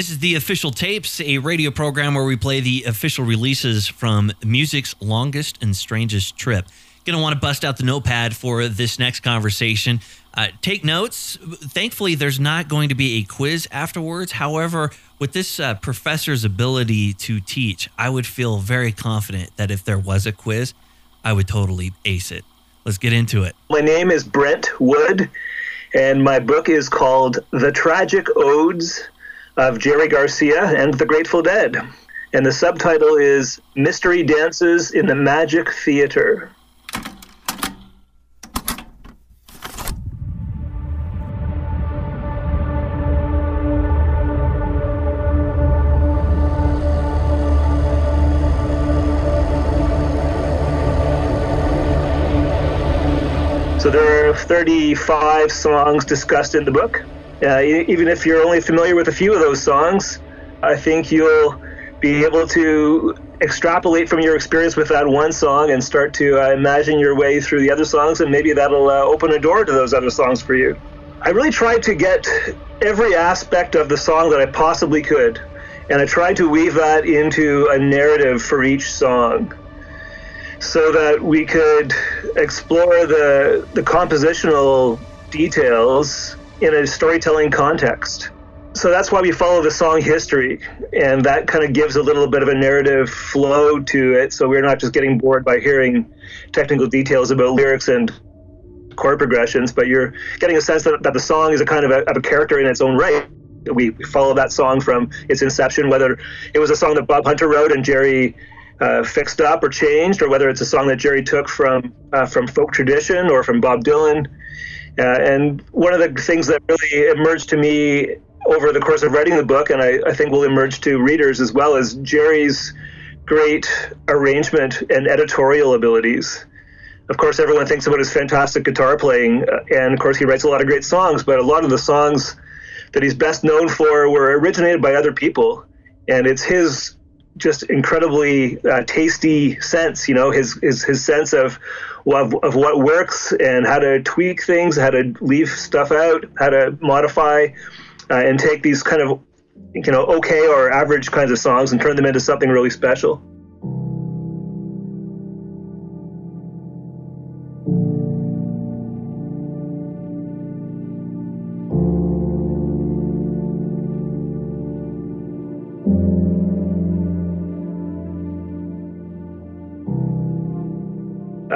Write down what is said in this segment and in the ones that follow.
This is the official tapes, a radio program where we play the official releases from music's longest and strangest trip. Gonna want to bust out the notepad for this next conversation. Uh, take notes. Thankfully, there's not going to be a quiz afterwards. However, with this uh, professor's ability to teach, I would feel very confident that if there was a quiz, I would totally ace it. Let's get into it. My name is Brent Wood, and my book is called The Tragic Odes of Jerry Garcia and the Grateful Dead. And the subtitle is Mystery Dances in the Magic Theater. So there are 35 songs discussed in the book. Uh, even if you're only familiar with a few of those songs, I think you'll be able to extrapolate from your experience with that one song and start to uh, imagine your way through the other songs, and maybe that'll uh, open a door to those other songs for you. I really tried to get every aspect of the song that I possibly could, and I tried to weave that into a narrative for each song so that we could explore the, the compositional details in a storytelling context. So that's why we follow the song history, and that kind of gives a little bit of a narrative flow to it. So we're not just getting bored by hearing technical details about lyrics and chord progressions, but you're getting a sense that, that the song is a kind of a, of a character in its own right. We follow that song from its inception, whether it was a song that Bob Hunter wrote and Jerry uh, fixed up or changed, or whether it's a song that Jerry took from uh, from folk tradition or from Bob Dylan. Uh, and one of the things that really emerged to me over the course of writing the book, and I, I think will emerge to readers as well, is Jerry's great arrangement and editorial abilities. Of course, everyone thinks about his fantastic guitar playing, uh, and of course, he writes a lot of great songs, but a lot of the songs that he's best known for were originated by other people. And it's his just incredibly uh, tasty sense, you know, his, his, his sense of of, of what works and how to tweak things, how to leave stuff out, how to modify, uh, and take these kind of you know okay or average kinds of songs and turn them into something really special.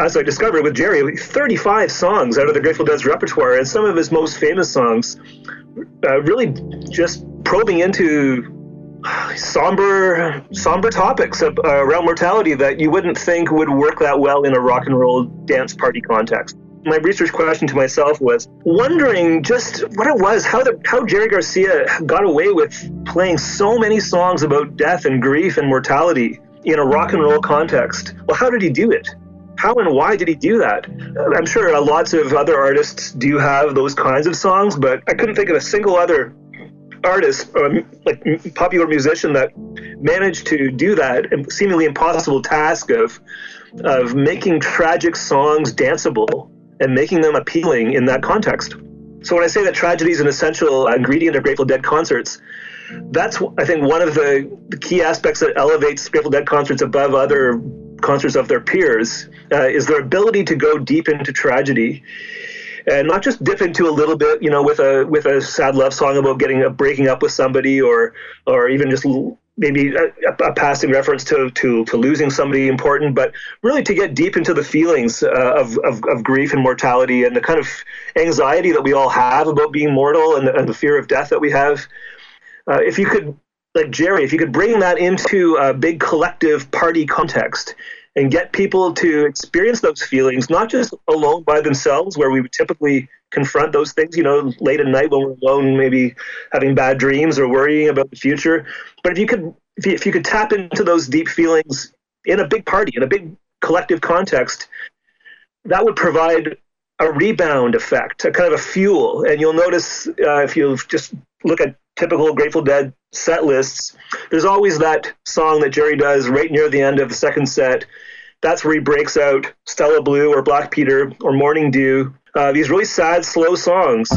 As I discovered with Jerry, 35 songs out of the Grateful Dead's repertoire, and some of his most famous songs, uh, really just probing into somber, somber topics of, uh, around mortality that you wouldn't think would work that well in a rock and roll dance party context. My research question to myself was wondering just what it was, how the how Jerry Garcia got away with playing so many songs about death and grief and mortality in a rock and roll context. Well, how did he do it? How and why did he do that? I'm sure lots of other artists do have those kinds of songs, but I couldn't think of a single other artist, um, like popular musician, that managed to do that seemingly impossible task of of making tragic songs danceable and making them appealing in that context. So when I say that tragedy is an essential ingredient of Grateful Dead concerts, that's I think one of the key aspects that elevates Grateful Dead concerts above other concerts of their peers uh, is their ability to go deep into tragedy and not just dip into a little bit, you know, with a with a sad love song about getting a breaking up with somebody, or or even just maybe a, a passing reference to, to to losing somebody important, but really to get deep into the feelings uh, of, of, of grief and mortality and the kind of anxiety that we all have about being mortal and the, and the fear of death that we have. Uh, if you could like Jerry, if you could bring that into a big collective party context and get people to experience those feelings, not just alone by themselves, where we would typically confront those things, you know, late at night when we're alone, maybe having bad dreams or worrying about the future. But if you could, if you, if you could tap into those deep feelings in a big party, in a big collective context, that would provide a rebound effect, a kind of a fuel. And you'll notice uh, if you just look at typical Grateful Dead set lists, there's always that song that Jerry does right near the end of the second set. That's where he breaks out Stella Blue or Black Peter or Morning Dew. Uh, these really sad, slow songs.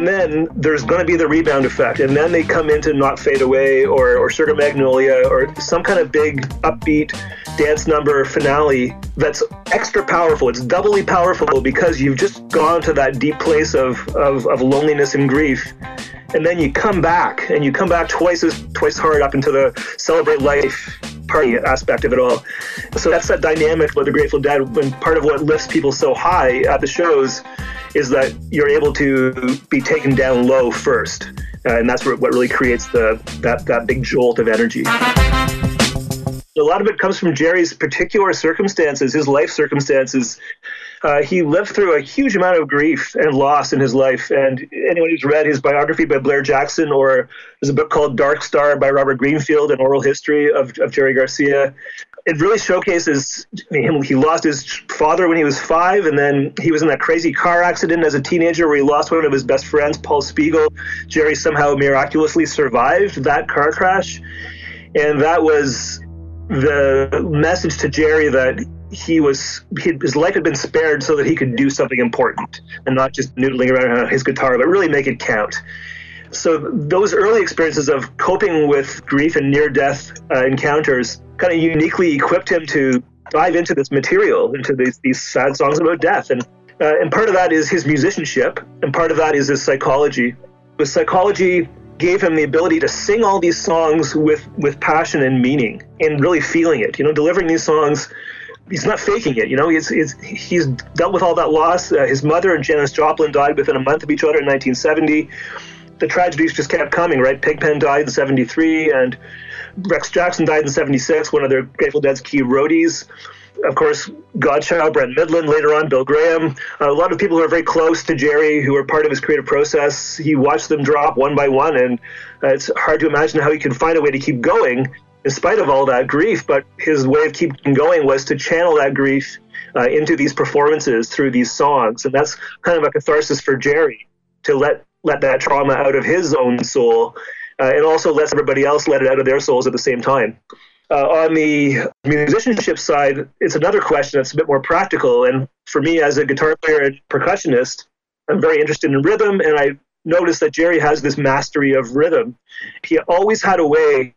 and then there's going to be the rebound effect, and then they come into Not Fade Away or, or Sugar Magnolia or some kind of big upbeat dance number finale that's extra powerful. It's doubly powerful because you've just gone to that deep place of, of, of loneliness and grief and then you come back and you come back twice as twice hard up into the celebrate life party aspect of it all. So that's that dynamic with the Grateful Dead. When part of what lifts people so high at the shows is that you're able to be taken down low first, uh, and that's what really creates the that that big jolt of energy. A lot of it comes from Jerry's particular circumstances, his life circumstances. Uh, he lived through a huge amount of grief and loss in his life. And anyone who's read his biography by Blair Jackson, or there's a book called Dark Star by Robert Greenfield, an oral history of, of Jerry Garcia, it really showcases him. He lost his father when he was five, and then he was in that crazy car accident as a teenager where he lost one of his best friends, Paul Speegle. Jerry somehow miraculously survived that car crash. And that was the message to Jerry that he was his life had been spared so that he could do something important and not just noodling around on his guitar, but really make it count. So those early experiences of coping with grief and near-death uh, encounters kind of uniquely equipped him to dive into this material, into these, these sad songs about death, and uh, and part of that is his musicianship, and part of that is his psychology. The psychology gave him the ability to sing all these songs with with passion and meaning and really feeling it. You know, delivering these songs. He's not faking it, you know. He's, he's, he's dealt with all that loss. Uh, his mother and Janis Joplin died within a month of each other in 1970. The tragedies just kept coming, right? Pigpen died in 73, and Rex Jackson died in 76, one of their Grateful Dead's key roadies of course, Godchaux, Brent Mydland, later on Bill Graham. Uh, a lot of people who are very close to Jerry, who are part of his creative process. He watched them drop one by one, and uh, it's hard to imagine how he could find a way to keep going in spite of all that grief. But his way of keeping going was to channel that grief uh, into these performances through these songs, and that's kind of a catharsis for Jerry to let let that trauma out of his own soul, uh, and also lets everybody else let it out of their souls at the same time. Uh, on the musicianship side, it's another question that's a bit more practical. And for me, as a guitar player and percussionist, I'm very interested in rhythm, and I noticed that Jerry has this mastery of rhythm. He always had a way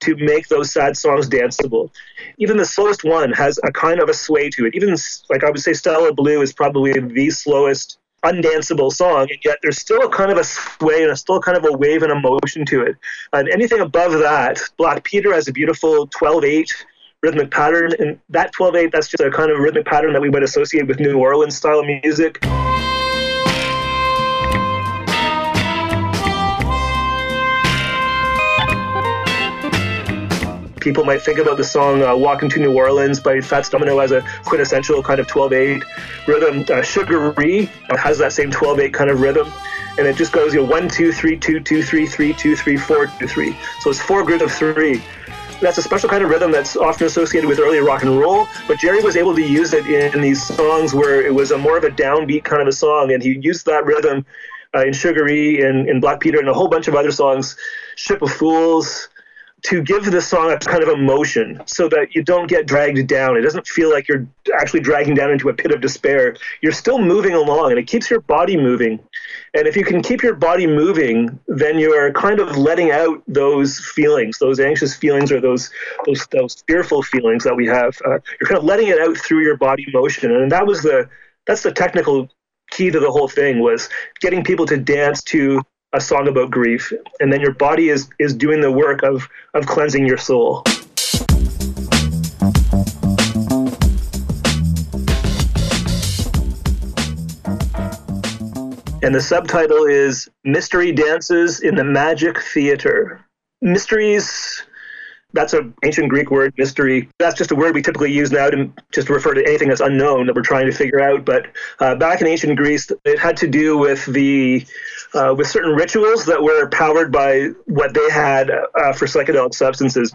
to make those sad songs danceable. Even the slowest one has a kind of a sway to it. Even like I would say, Stella Blue is probably the slowest undanceable song, and yet there's still a kind of a sway and a still kind of a wave and a motion to it. And anything above that, Black Peter has a beautiful 12-8 rhythmic pattern, and that 12-8, that's just a kind of rhythmic pattern that we would associate with New Orleans style music. People might think about the song uh, Walking to New Orleans by Fats Domino as a quintessential kind of 12 8 rhythm. Uh, Sugaree has that same 12 8 kind of rhythm. And it just goes, you know, 1, 2, 3, 2, 2, 3, 3, 2, 3, 4, 2, 3. So it's four groups of three. That's a special kind of rhythm that's often associated with early rock and roll, but Jerry was able to use it in these songs where it was a more of a downbeat kind of a song, and he used that rhythm uh, in Sugaree, in, in Black Peter, and a whole bunch of other songs. Ship of Fools, to give the song a kind of emotion so that you don't get dragged down. It doesn't feel like you're actually dragging down into a pit of despair. You're still moving along and it keeps your body moving. And if you can keep your body moving, then you're kind of letting out those feelings, those anxious feelings or those those, those fearful feelings that we have. Uh, you're kind of letting it out through your body motion. And that was the that's the technical key to the whole thing was getting people to dance to a song about grief and then your body is is doing the work of of cleansing your soul and the subtitle is mystery dances in the magic theater mysteries that's an ancient Greek word, mystery. That's just a word we typically use now to just refer to anything that's unknown that we're trying to figure out. But uh, back in ancient Greece, it had to do with the uh, with certain rituals that were powered by what they had uh, for psychedelic substances.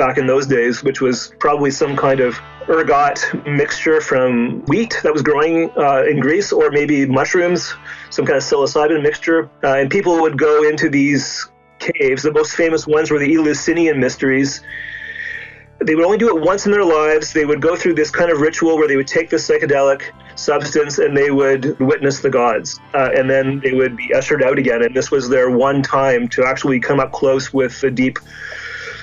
back in those days, which was probably some kind of ergot mixture from wheat that was growing uh, in Greece, or maybe mushrooms, some kind of psilocybin mixture. Uh, and people would go into these caves. The most famous ones were the Eleusinian mysteries. They would only do it once in their lives. They would go through this kind of ritual where they would take the psychedelic substance and they would witness the gods. Uh, and then they would be ushered out again. And this was their one time to actually come up close with the deep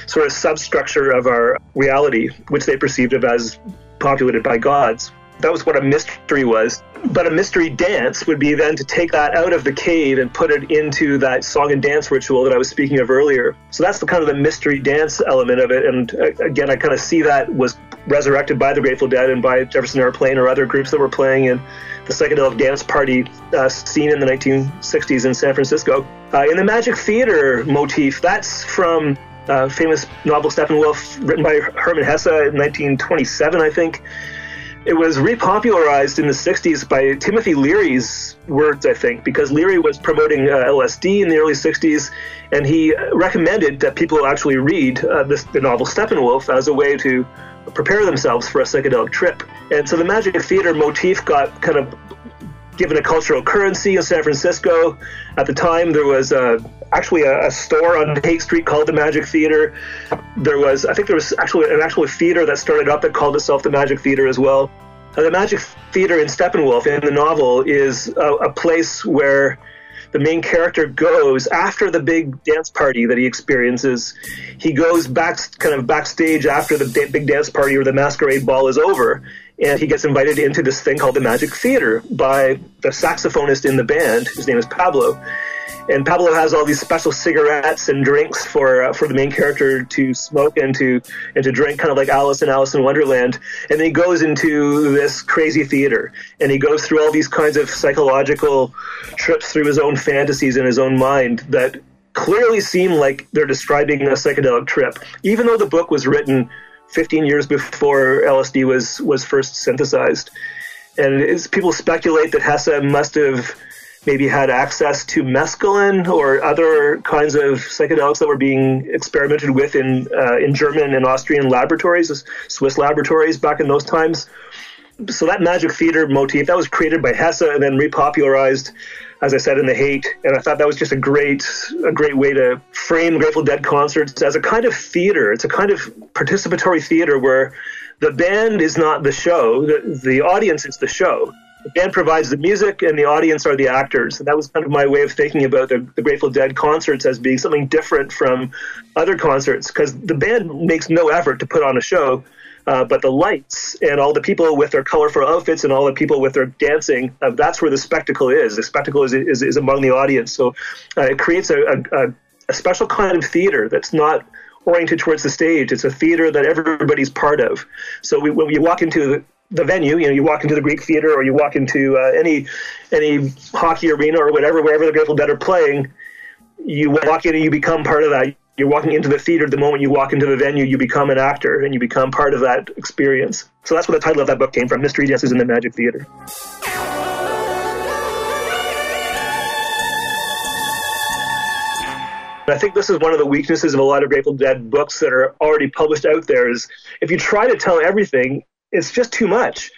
sort of substructure of our reality, which they perceived of as populated by gods. That was what a mystery was. But a mystery dance would be then to take that out of the cave and put it into that song and dance ritual that I was speaking of earlier. So that's the kind of the mystery dance element of it. And uh, again, I kind of see that was resurrected by the Grateful Dead and by Jefferson Airplane or other groups that were playing in the psychedelic dance party uh, scene in the 1960s in San Francisco. Uh, in the Magic Theater motif, that's from uh, famous novel Steppenwolf, written by Hermann Hesse in 1927, I think. It was repopularized in the 60s by Timothy Leary's words, I think, because Leary was promoting uh, LSD in the early 60s, and he recommended that people actually read uh, this, the novel Steppenwolf as a way to prepare themselves for a psychedelic trip. And so the Magic Theater motif got kind of given a cultural currency in San Francisco. At the time, there was uh, actually a, a, store on Haight Street called the Magic Theater. There was, I think, there was actually an actual theater that started up that called itself the Magic Theater as well. Uh, the Magic Theater in Steppenwolf in the novel is a, a place where the main character goes after the big dance party that he experiences. He goes back, kind of backstage after the big dance party or the masquerade ball is over, and he gets invited into this thing called the Magic Theater by the saxophonist in the band. His name is Pablo, and Pablo has all these special cigarettes and drinks for uh, for the main character to smoke and to and to drink, kind of like Alice in Alice in Wonderland. And then he goes into this crazy theater, and he goes through all these kinds of psychological trips through his own fantasies in his own mind that clearly seem like they're describing a psychedelic trip, even though the book was written 15 years before LSD was was first synthesized. And people speculate that Hesse must have maybe had access to mescaline or other kinds of psychedelics that were being experimented with in uh, in German and Austrian laboratories, Swiss laboratories back in those times. So that magic theater motif that was created by Hesse and then repopularized, as I said, in the Haight. And I thought that was just a great a great way to frame Grateful Dead concerts as a kind of theater. It's a kind of participatory theater where the band is not the show, the, the audience is the show the band provides the music and the audience are the actors. And that was kind of my way of thinking about the, the Grateful Dead concerts as being something different from other concerts because the band makes no effort to put on a show. Uh, but the lights and all the people with their colorful outfits and all the people with their dancing, uh, that's where the spectacle is. The spectacle is, is, is among the audience. So uh, it creates a, a, a special kind of theater that's not oriented towards the stage. It's a theater that everybody's part of. So we, when you walk into the venue. You know, you walk into the Greek Theater or you walk into uh, any any hockey arena or whatever, wherever the Grateful Dead are playing. You walk in and you become part of that. You're walking into the theater. The moment you walk into the venue, you become an actor and you become part of that experience. So that's where the title of that book came from: Mystery Dances in the Magic Theater. I think this is one of the weaknesses of a lot of Grateful Dead books that are already published out there. Is if you try to tell everything, it's just too much.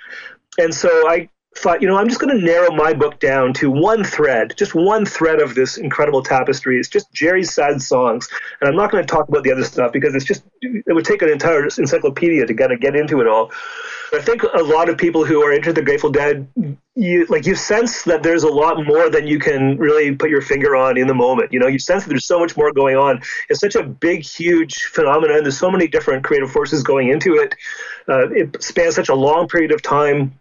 And so I thought, you know, I'm just going to narrow my book down to one thread, just one thread of this incredible tapestry. It's just Jerry's sad songs. And I'm not going to talk about the other stuff because it's just, it would take an entire encyclopedia to kind of get into it all. I think a lot of people who are into the Grateful Dead, you like you sense that there's a lot more than you can really put your finger on in the moment. You know, you sense that there's so much more going on. It's such a big, huge phenomenon. There's so many different creative forces going into it. Uh, it spans such a long period of time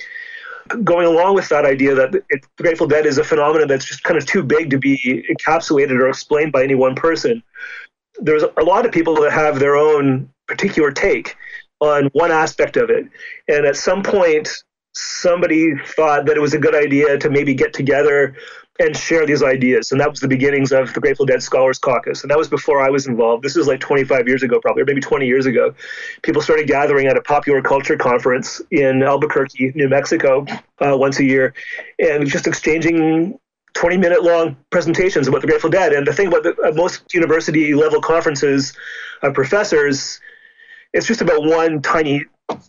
going along with that idea that it, the Grateful Dead is a phenomenon that's just kind of too big to be encapsulated or explained by any one person, there's a lot of people that have their own particular take on one aspect of it. And at some point, somebody thought that it was a good idea to maybe get together and share these ideas. And that was the beginnings of the Grateful Dead Scholars Caucus. And that was before I was involved. This was like 25 years ago, probably, or maybe 20 years ago. People started gathering at a popular culture conference in Albuquerque, New Mexico, uh, once a year, and just exchanging 20 minute long presentations about the Grateful Dead. And the thing about the, uh, most university level conferences of professors, it's just about one tiny,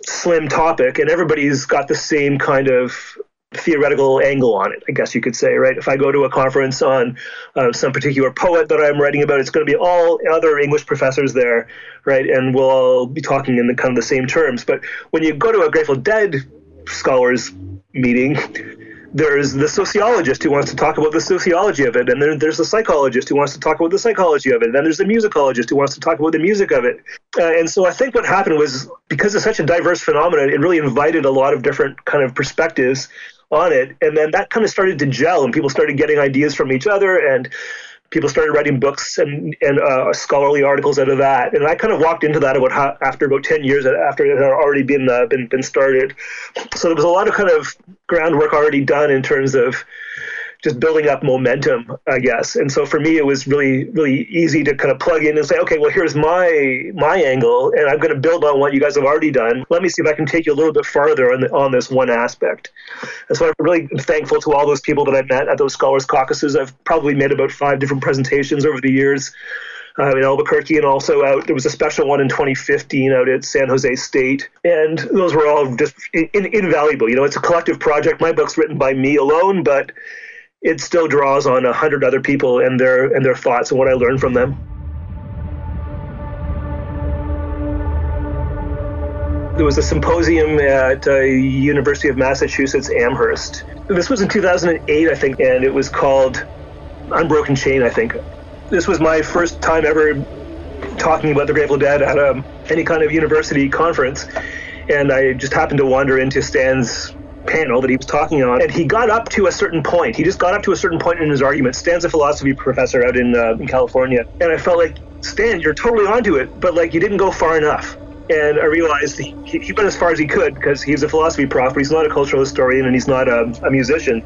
slim topic, and everybody's got the same kind of theoretical angle on it, I guess you could say, right? If I go to a conference on uh, some particular poet that I'm writing about, it's going to be all other English professors there, right? And we'll all be talking in the kind of the same terms. But when you go to a Grateful Dead scholars meeting, there's the sociologist who wants to talk about the sociology of it, and then there's the psychologist who wants to talk about the psychology of it, and then there's the musicologist who wants to talk about the music of it. Uh, and so I think what happened was because it's such a diverse phenomenon, it really invited a lot of different kind of perspectives on it, and then that kind of started to gel, and people started getting ideas from each other, and people started writing books and, and uh, scholarly articles out of that. And I kind of walked into that about how, after about 10 years after it had already been, uh, been, been started. So there was a lot of kind of groundwork already done in terms of just building up momentum, I guess. And so for me, it was really, really easy to kind of plug in and say, okay, well, here's my my angle, and I'm going to build on what you guys have already done. Let me see if I can take you a little bit farther on, the, on this one aspect. And so I'm really thankful to all those people that I met at those scholars caucuses. I've probably made about five different presentations over the years. Uh, in Albuquerque, and also out. There was a special one in 2015 out at San Jose State, and those were all just in, in, invaluable. You know, it's a collective project. My book's written by me alone, but it still draws on a hundred other people and their and their thoughts and what I learned from them. There was a symposium at uh, University of Massachusetts Amherst. This was in 2008, I think, and it was called Unbroken Chain. I think this was my first time ever talking about the Grateful Dead at um, any kind of university conference, and I just happened to wander into Stan's panel that he was talking on, and he got up to a certain point. He just got up to a certain point in his argument. Stan's a philosophy professor out in, uh, in California, and I felt like Stan, you're totally onto it, but like you didn't go far enough. And I realized he, he went as far as he could because he's a philosophy prof, but he's not a cultural historian and he's not a, a musician.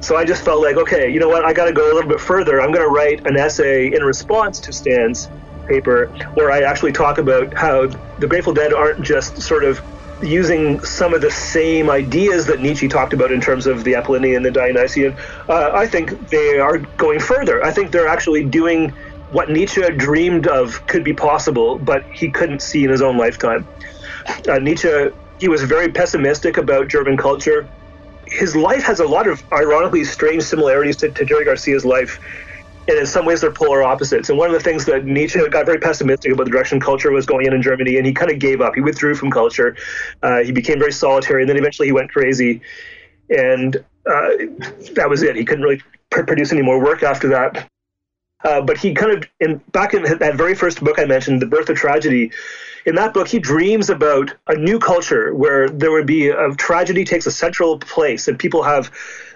So I just felt like, okay, you know what? I got to go a little bit further. I'm going to write an essay in response to Stan's paper where I actually talk about how the Grateful Dead aren't just sort of using some of the same ideas that Nietzsche talked about in terms of the Apollonian, and the Dionysian, uh, I think they are going further. I think they're actually doing what Nietzsche dreamed of could be possible, but he couldn't see in his own lifetime. Uh, Nietzsche, he was very pessimistic about German culture. His life has a lot of ironically strange similarities to, to Jerry Garcia's life and in some ways they're polar opposites. And one of the things that Nietzsche got very pessimistic about the direction culture was going in in Germany, and he kind of gave up. He withdrew from culture. Uh, he became very solitary, and then eventually he went crazy, and uh, that was it. He couldn't really pr- produce any more work after that. Uh, but he kind of, in back in that very first book I mentioned, The Birth of Tragedy, in that book, he dreams about a new culture where there would be a tragedy takes a central place and people have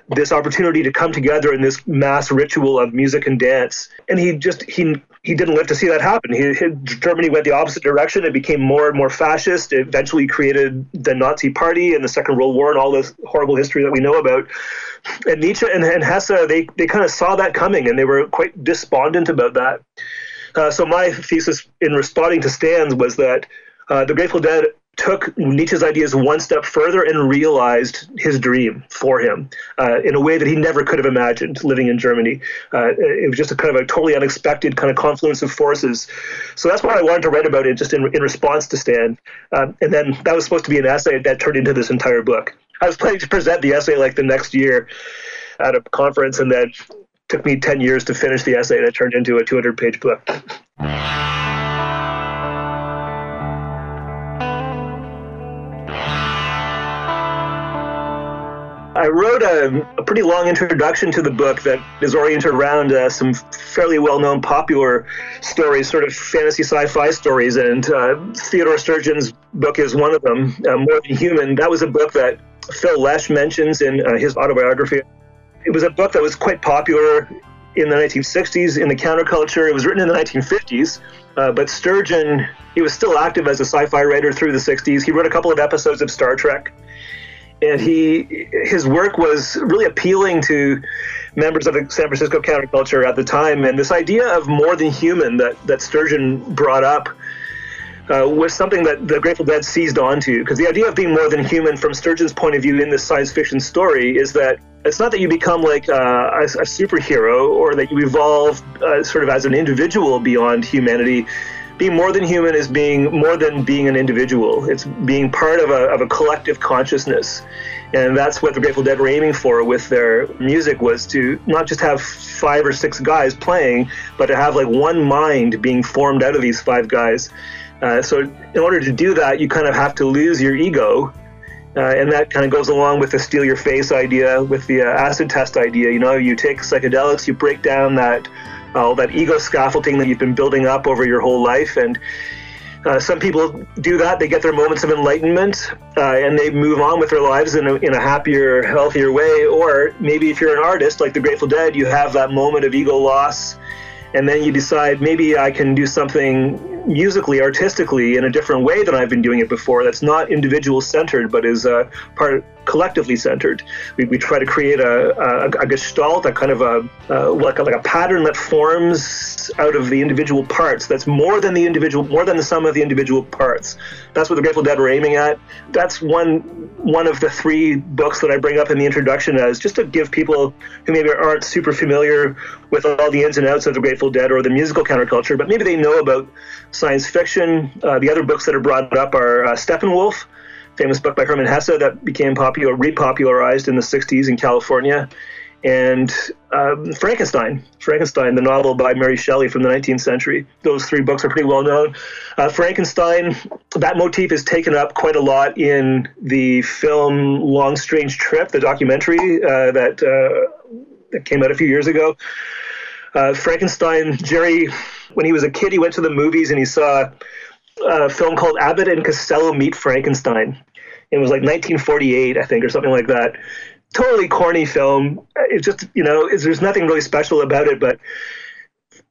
this opportunity to come together in this mass ritual of music and dance. And he just he he didn't live to see that happen. He, he, Germany went the opposite direction. It became more and more fascist. It eventually created the Nazi Party and the Second World War and all this horrible history that we know about. And Nietzsche and, and Hesse, they, they kind of saw that coming and they were quite despondent about that. Uh, so my thesis in responding to Stan's was that uh, the Grateful Dead took Nietzsche's ideas one step further and realized his dream for him uh, in a way that he never could have imagined living in Germany. Uh, it was just a kind of a totally unexpected kind of confluence of forces. So that's why I wanted to write about it just in, in response to Stan. Um, and then that was supposed to be an essay that turned into this entire book. I was planning to present the essay like the next year at a conference and then took me 10 years to finish the essay and it turned into a 200 page book. I wrote a, a, pretty long introduction to the book that is oriented around uh, some fairly well known popular stories, sort of fantasy sci fi stories. And uh, Theodore Sturgeon's book is one of them, uh, More Than Human. That was a book that Phil Lesh mentions in uh, his autobiography. It was a book that was quite popular in the 1960s in the counterculture. It was written in the 1950s, uh, but Sturgeon, he was still active as a sci fi writer through the 60s. He wrote a couple of episodes of Star Trek and he his work was really appealing to members of the San Francisco counterculture at the time. And this idea of more than human that that Sturgeon brought up uh, was something that the Grateful Dead seized onto. Because the idea of being more than human, from Sturgeon's point of view in this science fiction story, is that it's not that you become like uh, a, a, superhero or that you evolve uh, sort of as an individual beyond humanity being more than human is being more than being an individual. It's being part of a, of a collective consciousness. And that's what the Grateful Dead were aiming for with their music was to not just have five or six guys playing, but to have like one mind being formed out of these five guys. Uh, so in order to do that, you kind of have to lose your ego. Uh, and that kind of goes along with the steal your face idea, with the uh, acid test idea. You know, you take psychedelics, you break down that all that ego scaffolding that you've been building up over your whole life, and uh, some people do that. They get their moments of enlightenment uh, and they move on with their lives in a, in a happier, healthier way. Or maybe if you're an artist like the Grateful Dead, you have that moment of ego loss and then you decide maybe I can do something musically, artistically, in a different way than I've been doing it before. That's not individual centered, but is uh, part collectively centered. We, we try to create a, a, a gestalt, a kind of a like, a like a pattern that forms out of the individual parts. That's more than the individual, more than the sum of the individual parts. That's what the Grateful Dead were aiming at. That's one one of the three books that I bring up in the introduction as just to give people who maybe aren't super familiar with all the ins and outs of the Grateful Dead or the musical counterculture, but maybe they know about science fiction. Uh, the other books that are brought up are uh, Steppenwolf, famous book by Hermann Hesse that became popular, repopularized in the 60s in California, and um, Frankenstein, Frankenstein, the novel by Mary Shelley from the 19th century. Those three books are pretty well known. Uh, Frankenstein, that motif is taken up quite a lot in the film Long Strange Trip, the documentary uh, that, uh, that came out a few years ago. Uh, Frankenstein, Jerry, when he was a kid, he went to the movies and he saw a film called Abbott and Costello Meet Frankenstein. It was like 1948, I think, or something like that. Totally corny film. It's just, you know, there's nothing really special about it, but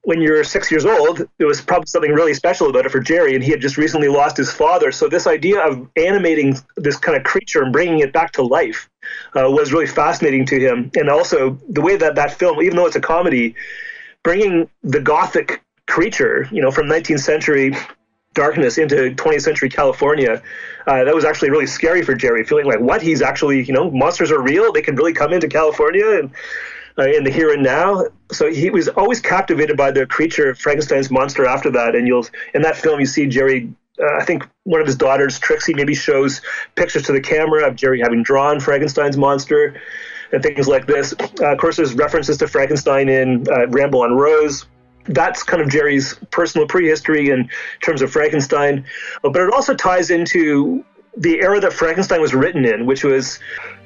when you're six years old, there was probably something really special about it for Jerry, and he had just recently lost his father. So this idea of animating this kind of creature and bringing it back to life uh, was really fascinating to him. And also the way that that film, even though it's a comedy, bringing the gothic creature, you know, from 19th century darkness into 20th century California, uh, that was actually really scary for Jerry, feeling like what he's actually, you know, monsters are real. They can really come into California and uh, in the here and now. So he was always captivated by the creature, Frankenstein's monster. After that, and you'll in that film you see Jerry. Uh, I think one of his daughters, Trixie, maybe shows pictures to the camera of Jerry having drawn Frankenstein's monster and things like this. Uh, of course, there's references to Frankenstein in uh, Ramble on Rose that's kind of Jerry's personal prehistory in terms of Frankenstein, but it also ties into the era that Frankenstein was written in, which was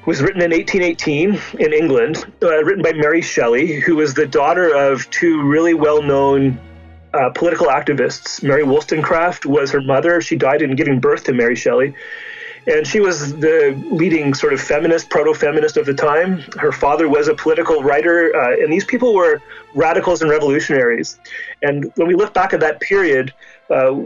was written in 1818 in England, uh, written by Mary Shelley, who was the daughter of two really well-known uh, political activists. Mary Wollstonecraft was her mother. She died in giving birth to Mary Shelley. And she was the leading sort of feminist, proto feminist of the time. Her father was a political writer, uh, and these people were radicals and revolutionaries. And when we look back at that period, uh,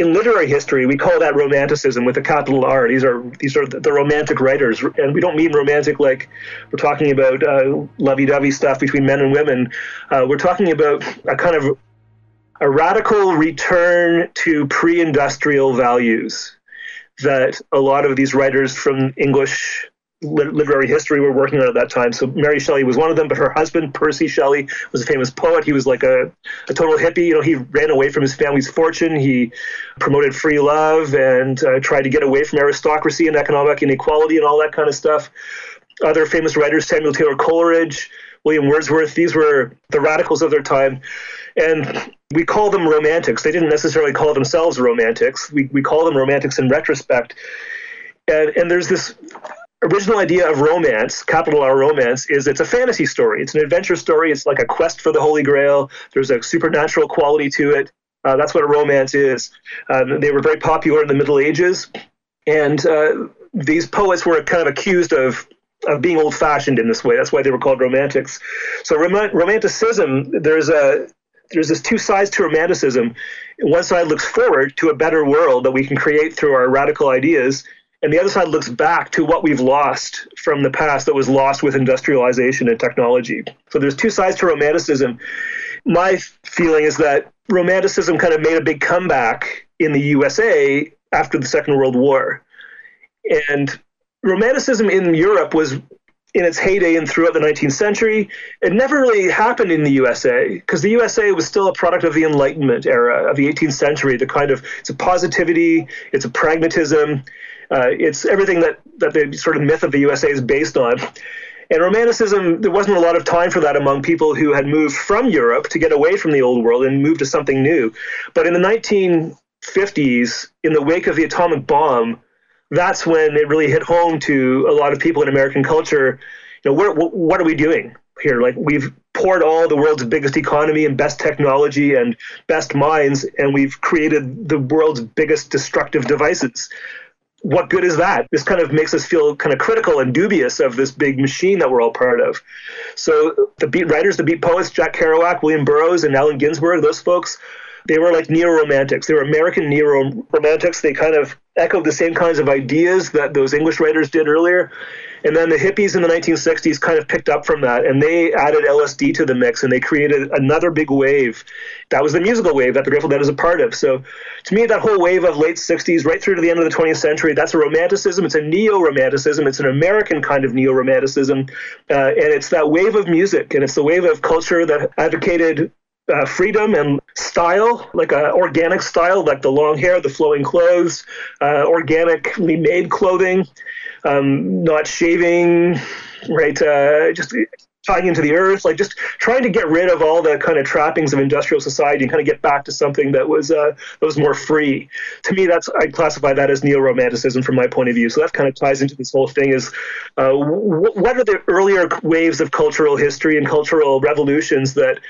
in literary history, we call that romanticism with a capital R. These are these are the romantic writers, and we don't mean romantic like we're talking about uh, lovey-dovey stuff between men and women. Uh, we're talking about a kind of a radical return to pre-industrial values that a lot of these writers from English literary history were working on at that time. So Mary Shelley was one of them, but her husband, Percy Shelley, was a famous poet. He was like a, a total hippie. You know, he ran away from his family's fortune. He promoted free love and uh, tried to get away from aristocracy and economic inequality and all that kind of stuff. Other famous writers, Samuel Taylor Coleridge, William Wordsworth, these were the radicals of their time. And we call them romantics. They didn't necessarily call themselves romantics. We, we call them romantics in retrospect. And, and there's this original idea of romance, capital R romance, is it's a fantasy story. It's an adventure story. It's like a quest for the Holy Grail. There's a supernatural quality to it. Uh, that's what a romance is. Um, they were very popular in the Middle Ages. And uh, these poets were kind of accused of of being old fashioned in this way. That's why they were called romantics. So rom- romanticism, there's a there's this two sides to romanticism. One side looks forward to a better world that we can create through our radical ideas, and the other side looks back to what we've lost from the past that was lost with industrialization and technology. So there's two sides to romanticism. My feeling is that romanticism kind of made a big comeback in the USA after the Second World War. And romanticism in Europe was in its heyday and throughout the 19th century. It never really happened in the USA because the USA was still a product of the Enlightenment era of the 18th century. The kind of it's a positivity, it's a pragmatism, uh, it's everything that that the sort of myth of the USA is based on. And Romanticism, there wasn't a lot of time for that among people who had moved from Europe to get away from the old world and move to something new. But in the 1950s, in the wake of the atomic bomb, that's when it really hit home to a lot of people in American culture. You know, what, what are we doing here? Like we've poured all the world's biggest economy and best technology and best minds, and we've created the world's biggest destructive devices what good is that? This kind of makes us feel kind of critical and dubious of this big machine that we're all part of. So the beat writers, the beat poets, Jack Kerouac, William Burroughs, and Allen Ginsberg, those folks, they were like neo-romantics. They were American neo-romantics. They kind of echoed the same kinds of ideas that those English writers did earlier. And then the hippies in the 1960s kind of picked up from that and they added LSD to the mix and they created another big wave. That was the musical wave that the Grateful Dead is a part of. So to me, that whole wave of late 60s right through to the end of the 20th century, that's a romanticism. It's a neo romanticism. It's an American kind of neo romanticism. Uh, and it's that wave of music and it's the wave of culture that advocated uh, freedom and style, like a organic style, like the long hair, the flowing clothes, uh, organically made clothing, um, not shaving, right? Uh, just tying into the earth, like just trying to get rid of all the kind of trappings of industrial society and kind of get back to something that was uh, that was more free. To me, that's I classify that as neo-romanticism from my point of view. So that kind of ties into this whole thing: is uh, what are the earlier waves of cultural history and cultural revolutions that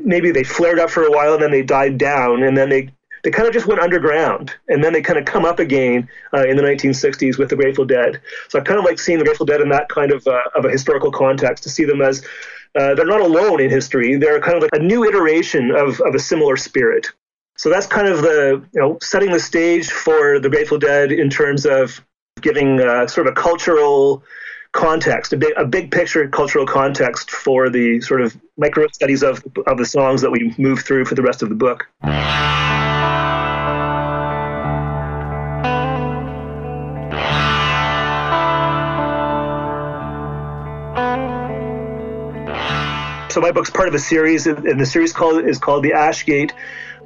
maybe they flared up for a while and then they died down and then they they kind of just went underground and then they kind of come up again uh, in the 1960s with the Grateful Dead. So I kind of like seeing the Grateful Dead in that kind of uh, of a historical context to see them as uh, they're not alone in history. They're kind of like a new iteration of, of a similar spirit. So that's kind of the you know setting the stage for the Grateful Dead in terms of giving uh, sort of a cultural context, a big, a big picture cultural context for the sort of micro studies of, of the songs that we move through for the rest of the book. So my book's part of a series, and the series called is called the Ashgate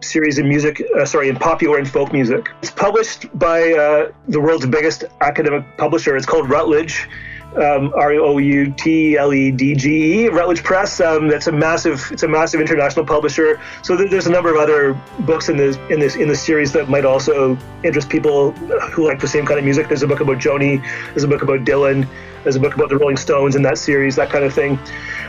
series in music, uh, sorry, in popular and folk music. It's published by uh, the world's biggest academic publisher. It's called Routledge um, R O U T L E D G E, Routledge Press. Um, that's a massive, it's a massive international publisher. So there's a number of other books in this in this in the series that might also interest people who like the same kind of music. There's a book about Joni. There's a book about Dylan. There's a book about the Rolling Stones in that series, that kind of thing.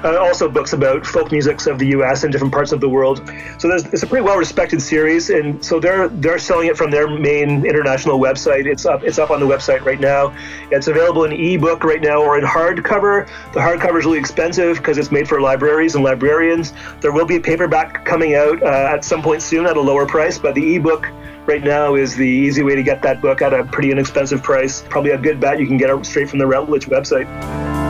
Uh, also, books about folk musics of the U.S. and different parts of the world. So it's a pretty well-respected series, and so they're they're selling it from their main international website. It's up it's up on the website right now. It's available in ebook right now or in hardcover. The hardcover is really expensive because it's made for libraries and librarians. There will be a paperback coming out uh, at some point soon at a lower price, but the ebook right now is the easy way to get that book at a pretty inexpensive price. Probably a good bet you can get it straight from the Routledge website.